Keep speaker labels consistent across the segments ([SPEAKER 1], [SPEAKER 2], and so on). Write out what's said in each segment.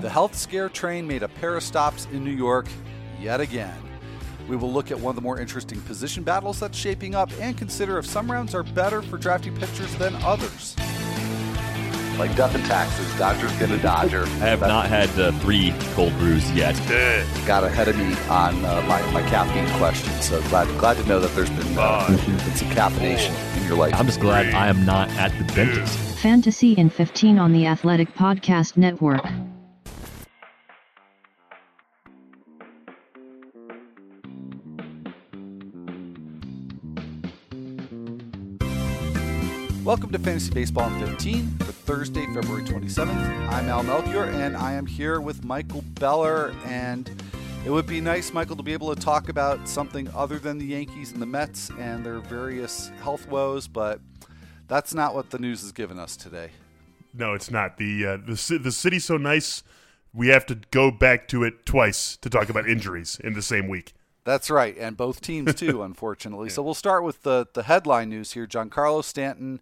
[SPEAKER 1] The health scare train made a pair of stops in New York yet again. We will look at one of the more interesting position battles that's shaping up and consider if some rounds are better for drafting pitchers than others.
[SPEAKER 2] Like death and taxes, Dodgers get a Dodger.
[SPEAKER 3] I have not had uh, three cold brews yet.
[SPEAKER 2] Got ahead of me on uh, my, my caffeine question, so glad glad to know that there's been, uh, been some caffeination in your life.
[SPEAKER 3] I'm just glad I am not at the dentist.
[SPEAKER 4] Fantasy in 15 on the Athletic Podcast Network.
[SPEAKER 1] Welcome to Fantasy Baseball in 15 for Thursday, February 27th. I'm Al Melchior, and I am here with Michael Beller. And it would be nice, Michael, to be able to talk about something other than the Yankees and the Mets and their various health woes, but that's not what the news has given us today.
[SPEAKER 5] No, it's not. The uh, the the city's so nice, we have to go back to it twice to talk about injuries in the same week.
[SPEAKER 1] That's right, and both teams too, unfortunately. So we'll start with the the headline news here. Giancarlo Stanton,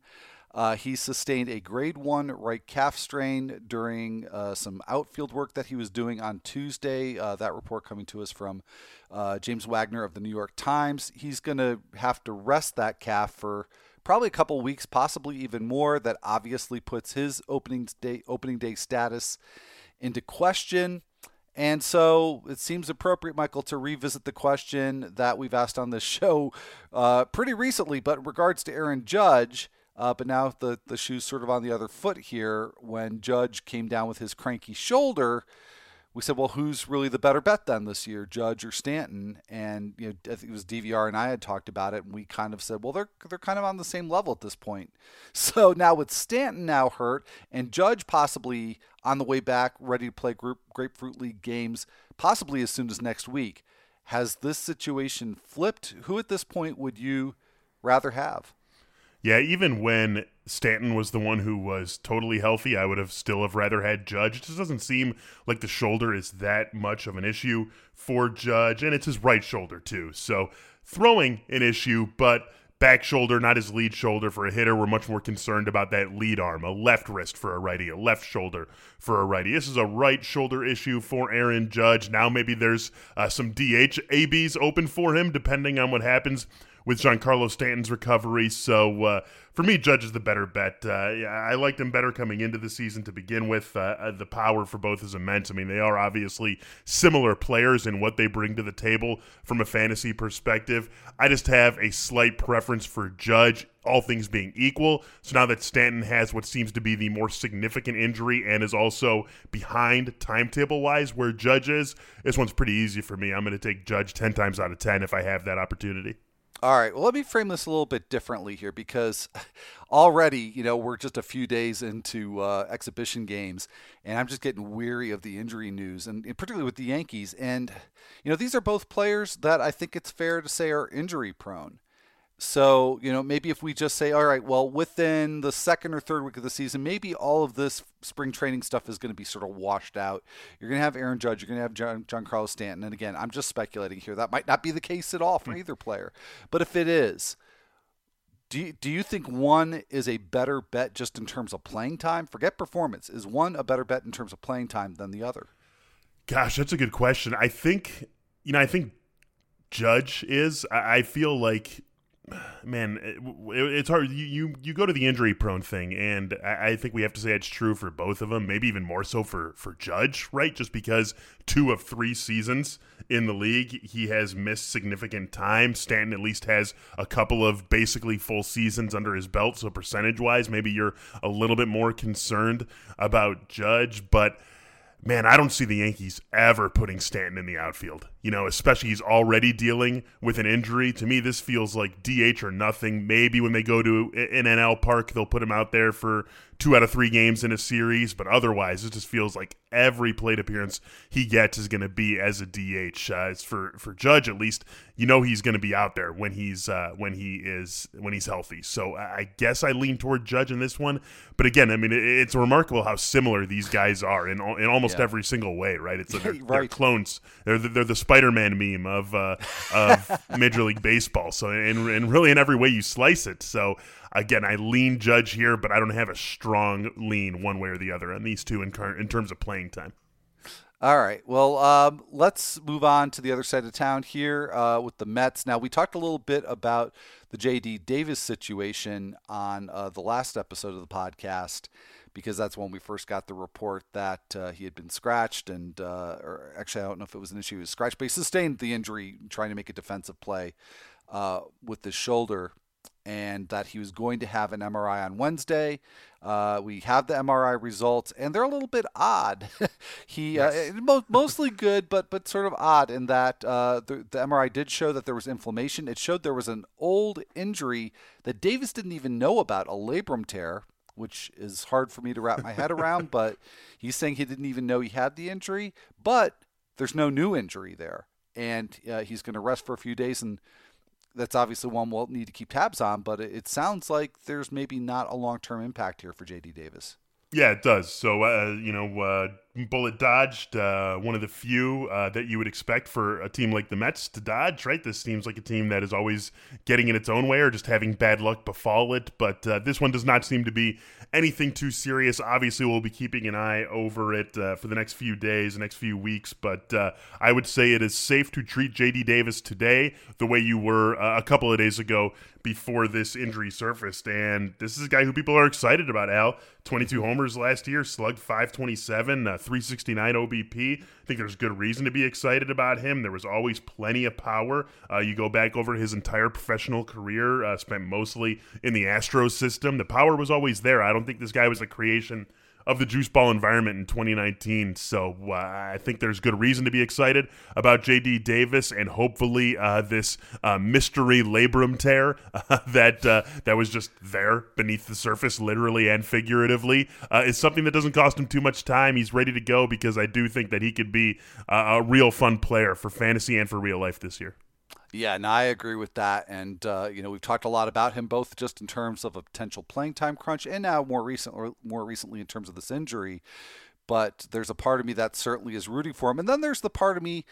[SPEAKER 1] uh, he sustained a grade one right calf strain during uh, some outfield work that he was doing on Tuesday. Uh, that report coming to us from uh, James Wagner of the New York Times. He's going to have to rest that calf for probably a couple weeks, possibly even more. That obviously puts his opening day opening day status into question. And so it seems appropriate, Michael, to revisit the question that we've asked on this show uh, pretty recently, but in regards to Aaron Judge. Uh, but now the, the shoe's sort of on the other foot here. When Judge came down with his cranky shoulder, we said, well, who's really the better bet then this year, Judge or Stanton? And you know, I think it was DVR and I had talked about it, and we kind of said, well, they're they're kind of on the same level at this point. So now with Stanton now hurt and Judge possibly on the way back, ready to play group Grapefruit League games, possibly as soon as next week, has this situation flipped? Who at this point would you rather have?
[SPEAKER 5] Yeah, even when Stanton was the one who was totally healthy, I would have still have rather had Judge. It just doesn't seem like the shoulder is that much of an issue for Judge, and it's his right shoulder too. So throwing an issue, but back shoulder, not his lead shoulder for a hitter. We're much more concerned about that lead arm, a left wrist for a righty, a left shoulder for a righty. This is a right shoulder issue for Aaron Judge. Now maybe there's uh, some DH ABs open for him, depending on what happens with Giancarlo Stanton's recovery. So uh, for me, Judge is the better bet. Uh, I liked him better coming into the season to begin with. Uh, uh, the power for both is immense. I mean, they are obviously similar players in what they bring to the table from a fantasy perspective. I just have a slight preference for Judge. All things being equal. So now that Stanton has what seems to be the more significant injury and is also behind timetable wise where Judge is, this one's pretty easy for me. I'm going to take Judge 10 times out of 10 if I have that opportunity.
[SPEAKER 1] All right. Well, let me frame this a little bit differently here because already, you know, we're just a few days into uh, exhibition games, and I'm just getting weary of the injury news, and, and particularly with the Yankees. And, you know, these are both players that I think it's fair to say are injury prone. So, you know, maybe if we just say, all right, well, within the second or third week of the season, maybe all of this spring training stuff is going to be sort of washed out. You're going to have Aaron Judge, you're going to have John, Giancarlo Stanton. And again, I'm just speculating here. That might not be the case at all for hmm. either player. But if it is, do you, do you think one is a better bet just in terms of playing time? Forget performance. Is one a better bet in terms of playing time than the other?
[SPEAKER 5] Gosh, that's a good question. I think, you know, I think Judge is. I, I feel like man, it, it's hard. You, you you go to the injury prone thing, and I, I, think we have to say it's true for both of them. Maybe even more so for for Judge, right? Just because two of three seasons in the league he has missed significant time. Stanton at least has a couple of basically full seasons under his belt, so percentage wise, maybe you're a little bit more concerned about Judge, but man, I don't see the Yankees ever putting Stanton in the outfield. You know, especially he's already dealing with an injury. To me, this feels like DH or nothing. Maybe when they go to an NL park, they'll put him out there for two out of three games in a series, but otherwise, it just feels like every plate appearance he gets is going to be as a DH. Uh, it's for for Judge at least, you know he's going to be out there when he's uh, when he is when he's healthy. So I guess I lean toward Judge in this one, but again, I mean it's remarkable how similar these guys are in in almost yeah. every single way. Right? It's they're, right. they're clones. They're the, they're the Spider-Man meme of uh, of Major League Baseball. So and and really in every way you slice it. So again, I lean Judge here, but I don't have a strong lean one way or the other on these two in, in terms of playing time.
[SPEAKER 1] All right. Well, um, let's move on to the other side of town here uh, with the Mets. Now, we talked a little bit about the J.D. Davis situation on uh, the last episode of the podcast because that's when we first got the report that uh, he had been scratched, and uh, or actually, I don't know if it was an issue he was scratched, but he sustained the injury trying to make a defensive play uh, with the shoulder and that he was going to have an MRI on Wednesday. Uh, we have the MRI results, and they're a little bit odd. he uh, yes. uh, mostly good, but but sort of odd in that uh, the, the MRI did show that there was inflammation. It showed there was an old injury that Davis didn't even know about, a labrum tear, which is hard for me to wrap my head around. But he's saying he didn't even know he had the injury, but there's no new injury there, and uh, he's going to rest for a few days and that's obviously one we'll need to keep tabs on, but it sounds like there's maybe not a long term impact here for JD Davis.
[SPEAKER 5] Yeah, it does. So, uh, you know, uh, bullet dodged, uh, one of the few uh, that you would expect for a team like the Mets to dodge, right? This seems like a team that is always getting in its own way or just having bad luck befall it. But uh, this one does not seem to be anything too serious. Obviously, we'll be keeping an eye over it uh, for the next few days, the next few weeks. But uh, I would say it is safe to treat JD Davis today the way you were uh, a couple of days ago before this injury surfaced. And this is a guy who people are excited about, Al. 22 homers last year, slugged 527, uh, 369 OBP. I think there's good reason to be excited about him. There was always plenty of power. Uh, you go back over his entire professional career, uh, spent mostly in the Astros system. The power was always there. I don't think this guy was a creation of the juice ball environment in 2019. So uh, I think there's good reason to be excited about JD Davis and hopefully uh, this uh, mystery labrum tear that uh, that was just there beneath the surface, literally and figuratively, uh, is something that doesn't cost him too much time. He's ready to go because I do think that he could be a real fun player for fantasy and for real life this year.
[SPEAKER 1] Yeah, and I agree with that. And uh, you know, we've talked a lot about him both just in terms of a potential playing time crunch, and now more recent, or more recently in terms of this injury. But there's a part of me that certainly is rooting for him, and then there's the part of me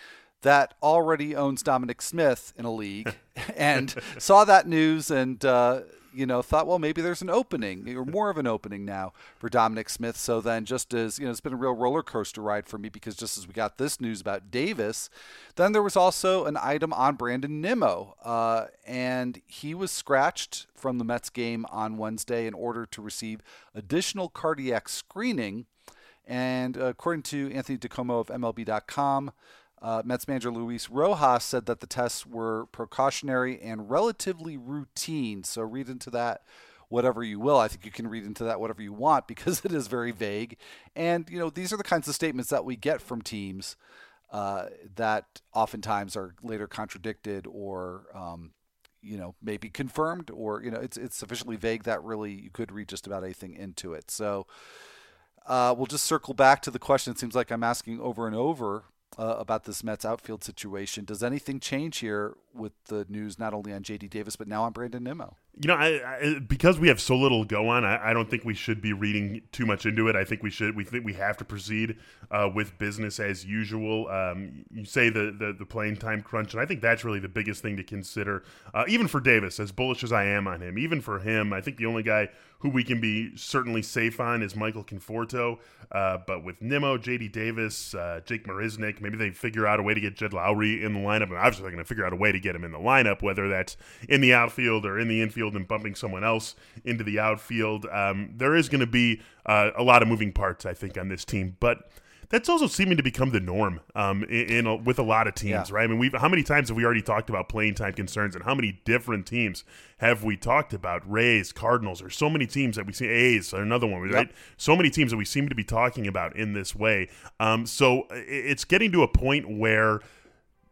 [SPEAKER 1] that already owns Dominic Smith in a league and saw that news and uh, you know, thought, well, maybe there's an opening or more of an opening now for Dominic Smith. So then, just as, you know, it's been a real roller coaster ride for me because just as we got this news about Davis, then there was also an item on Brandon Nimmo. Uh, and he was scratched from the Mets game on Wednesday in order to receive additional cardiac screening. And uh, according to Anthony DiComo of MLB.com, uh, Mets manager Luis Rojas said that the tests were precautionary and relatively routine. So read into that whatever you will. I think you can read into that whatever you want because it is very vague. And, you know, these are the kinds of statements that we get from teams uh, that oftentimes are later contradicted or, um, you know, maybe confirmed or, you know, it's, it's sufficiently vague that really you could read just about anything into it. So, uh, we'll just circle back to the question. It seems like I'm asking over and over uh, about this Mets outfield situation. Does anything change here with the news not only on J.D. Davis but now on Brandon Nimmo?
[SPEAKER 5] You know, I, I, because we have so little go on, I, I, don't think we should be reading too much into it. I think we should. We think we have to proceed uh, with business as usual. Um, you say the, the the playing time crunch, and I think that's really the biggest thing to consider. Uh, even for Davis, as bullish as I am on him, even for him, I think the only guy who we can be certainly safe on is Michael Conforto. Uh, but with Nimmo, J.D. Davis, uh, Jake Marisnick, maybe they figure out a way to get Jed Lowrie in the lineup. And obviously, they're going to figure out a way to get him in the lineup, whether that's in the outfield or in the infield and bumping someone else into the outfield. Um, there is going to be uh, a lot of moving parts, I think, on this team. But that's also seeming to become the norm um, in, in a, with a lot of teams, yeah. right? I mean, we've how many times have we already talked about playing time concerns, and how many different teams have we talked about? Rays, Cardinals, or so many teams that we see. A's, another one, right? Yep. So many teams that we seem to be talking about in this way. Um, so it's getting to a point where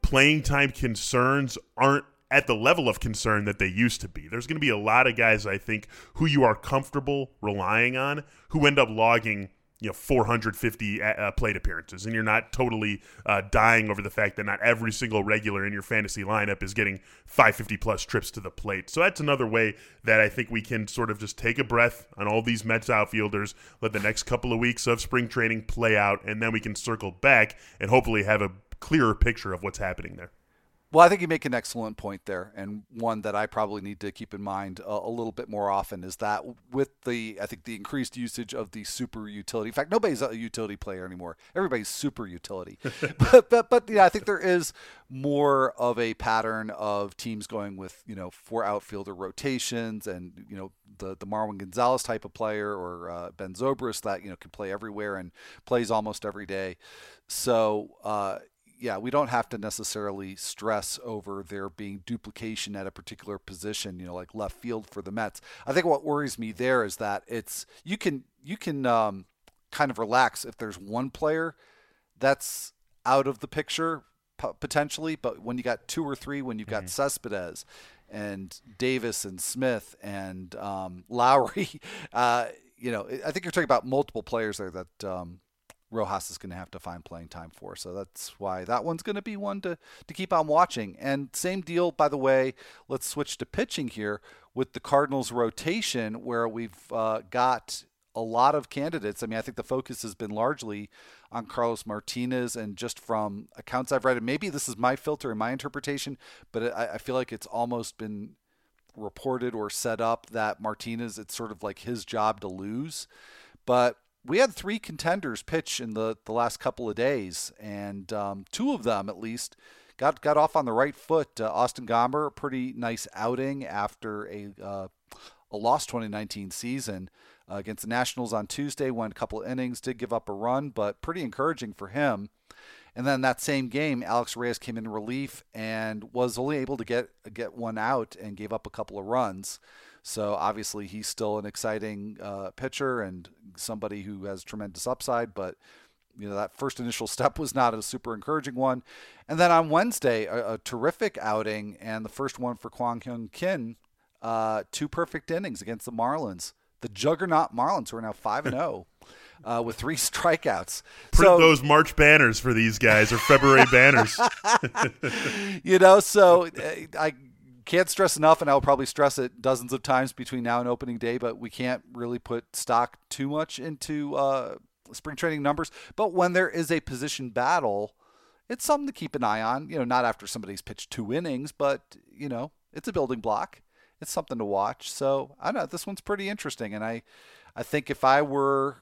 [SPEAKER 5] playing time concerns aren't at the level of concern that they used to be. There's going to be a lot of guys, I think, who you are comfortable relying on who end up logging you know 450 uh, uh, plate appearances and you're not totally uh, dying over the fact that not every single regular in your fantasy lineup is getting 550 plus trips to the plate so that's another way that i think we can sort of just take a breath on all these mets outfielders let the next couple of weeks of spring training play out and then we can circle back and hopefully have a clearer picture of what's happening there
[SPEAKER 1] Well, I think you make an excellent point there, and one that I probably need to keep in mind a, a, little bit more often is that with the, I think the increased usage of the super utility. In fact, nobody's a utility player anymore. Everybody's super utility. but, but, but yeah, I think there is more of a pattern of teams going with you know four outfielder rotations, and you know the the Marwin Gonzalez type of player or uh, Ben Zobrist that you know can play everywhere and plays almost every day. So. Uh, yeah, we don't have to necessarily stress over there being duplication at a particular position, you know, like left field for the Mets. I think what worries me there is that it's you can you can um, kind of relax if there's one player that's out of the picture potentially, but when you got two or three, when you've got mm-hmm. Cespedes and Davis and Smith and um, Lowrie, uh, you know, I think you're talking about multiple players there that um, Rojas is going to have to find playing time for. So that's why that one's going to be one to, to keep on watching. And same deal, by the way, let's switch to pitching here with the Cardinals rotation where we've uh, got a lot of candidates. I mean, I think the focus has been largely on Carlos Martinez, and just from accounts I've read, and maybe this is my filter and my interpretation, but I, I feel like it's almost been reported or set up that Martinez, it's sort of like his job to lose. But we had three contenders pitch in the, the last couple of days, and um, two of them at least got got off on the right foot. Uh, Austin Gomber, a pretty nice outing after a uh, a lost 2019 season uh, against the Nationals on Tuesday. Went a couple innings, did give up a run, but pretty encouraging for him. And then that same game, Alex Reyes came in relief and was only able to get get one out and gave up a couple of runs. So obviously he's still an exciting uh, pitcher and somebody who has tremendous upside, but you know that first initial step was not a super encouraging one. And then on Wednesday, a, a terrific outing and the first one for Kwang Hyun Kim, uh, two perfect innings against the Marlins, the juggernaut Marlins, who are now five and zero. Oh, uh, with three strikeouts.
[SPEAKER 5] Print so, those March banners for these guys or February banners.
[SPEAKER 1] you know, so uh, I can't stress enough, and I'll probably stress it dozens of times between now and opening day, but we can't really put stock too much into uh, spring training numbers. But when there is a position battle, it's something to keep an eye on. You know, not after somebody's pitched two innings, but you know, it's a building block. It's something to watch. So I know this one's pretty interesting, and I, I think if I were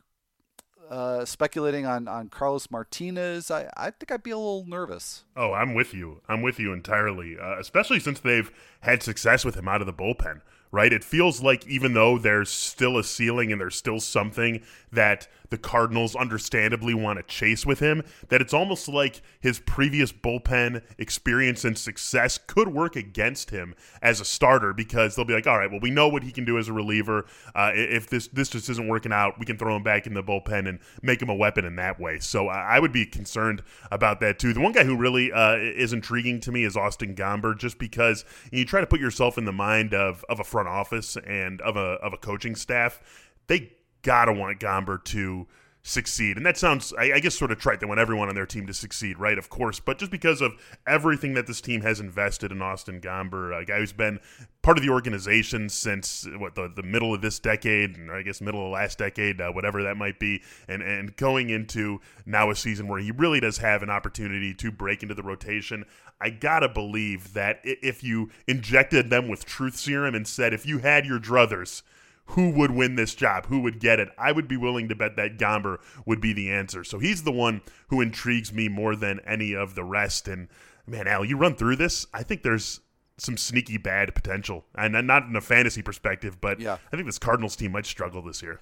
[SPEAKER 1] uh, speculating on, on Carlos Martinez, I, I think I'd be a little nervous.
[SPEAKER 5] Oh, I'm with you. I'm with you entirely, uh, especially since they've had success with him out of the bullpen right? It feels like even though there's still a ceiling and there's still something that the Cardinals understandably want to chase with him, that it's almost like his previous bullpen experience and success could work against him as a starter because they'll be like, all right, well, we know what he can do as a reliever. Uh, if this this just isn't working out, we can throw him back in the bullpen and make him a weapon in that way. So I would be concerned about that too. The one guy who really uh, is intriguing to me is Austin Gomber, just because you try to put yourself in the mind of of a front office and of a of a coaching staff, they gotta want Gomber to succeed. And that sounds, I, I, guess, sort of trite. They want everyone on their team to succeed, right? Of course. But just because of everything that this team has invested in Austin Gomber, a guy who's been part of the organization since what the, the middle of this decade, and I guess middle of last decade, uh, whatever that might be, and and going into now a season where he really does have an opportunity to break into the rotation. I gotta believe that if you injected them with truth serum and said, if you had your druthers, who would win this job, who would get it, I would be willing to bet that Gomber would be the answer. So he's the one who intrigues me more than any of the rest. And man, Al, you run through this. I think there's some sneaky bad potential, and not in a fantasy perspective, but yeah. I think this Cardinals team might struggle this year.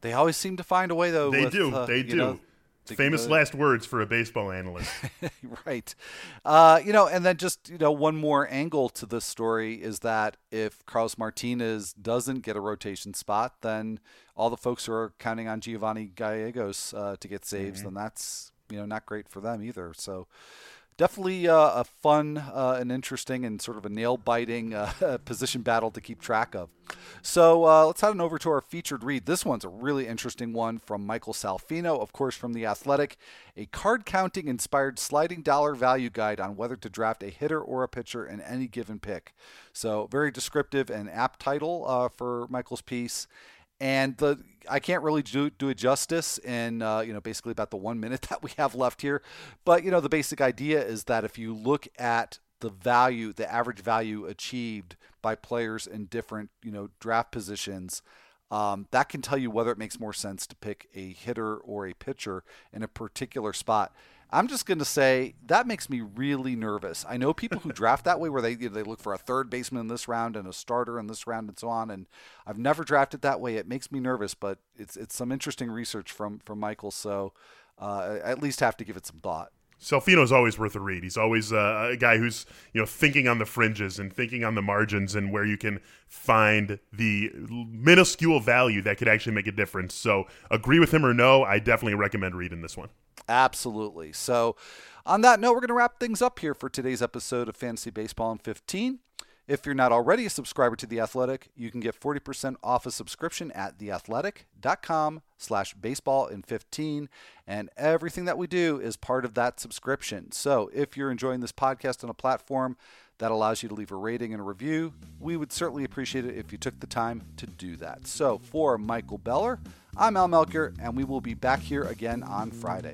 [SPEAKER 1] They always seem to find a way, though.
[SPEAKER 5] They
[SPEAKER 1] with,
[SPEAKER 5] do.
[SPEAKER 1] Uh,
[SPEAKER 5] they do. Know, Famous last words for a baseball analyst.
[SPEAKER 1] right. Uh, you know, and then just, you know, one more angle to this story is that if Carlos Martinez doesn't get a rotation spot, then all the folks who are counting on Giovanni Gallegos uh, to get saves, mm-hmm. then that's, you know, not great for them either. So, definitely uh, a fun uh, and interesting and sort of a nail biting uh, position battle to keep track of. So uh, let's head on over to our featured read. This one's a really interesting one from Michael Salfino, of course, from The Athletic, a card counting inspired sliding dollar value guide on whether to draft a hitter or a pitcher in any given pick. So, very descriptive and apt title uh, for Michael's piece and the I can't really do, do it justice in uh, you know basically about the one minute that we have left here, but you know the basic idea is that if you look at the value, the average value achieved by players in different, you know, draft positions, um, that can tell you whether it makes more sense to pick a hitter or a pitcher in a particular spot. I'm just going to say that makes me really nervous. I know people who draft that way, where they you know, they look for a third baseman in this round and a starter in this round and so on. And I've never drafted that way. It makes me nervous, but it's it's some interesting research from from Michael. So uh, at least have to give it some thought.
[SPEAKER 5] Salfino is always worth a read. He's always uh, a guy who's you know thinking on the fringes and thinking on the margins and where you can find the minuscule value that could actually make a difference. So agree with him or no, I definitely recommend reading this one.
[SPEAKER 1] Absolutely. So, on that note, we're going to wrap things up here for today's episode of Fantasy Baseball in 15. If you're not already a subscriber to The Athletic, you can get 40% off a subscription at theathletic.com slash baseball in 15. And everything that we do is part of that subscription. So if you're enjoying this podcast on a platform that allows you to leave a rating and a review, we would certainly appreciate it if you took the time to do that. So for Michael Beller, I'm Al Melchior, and we will be back here again on Friday.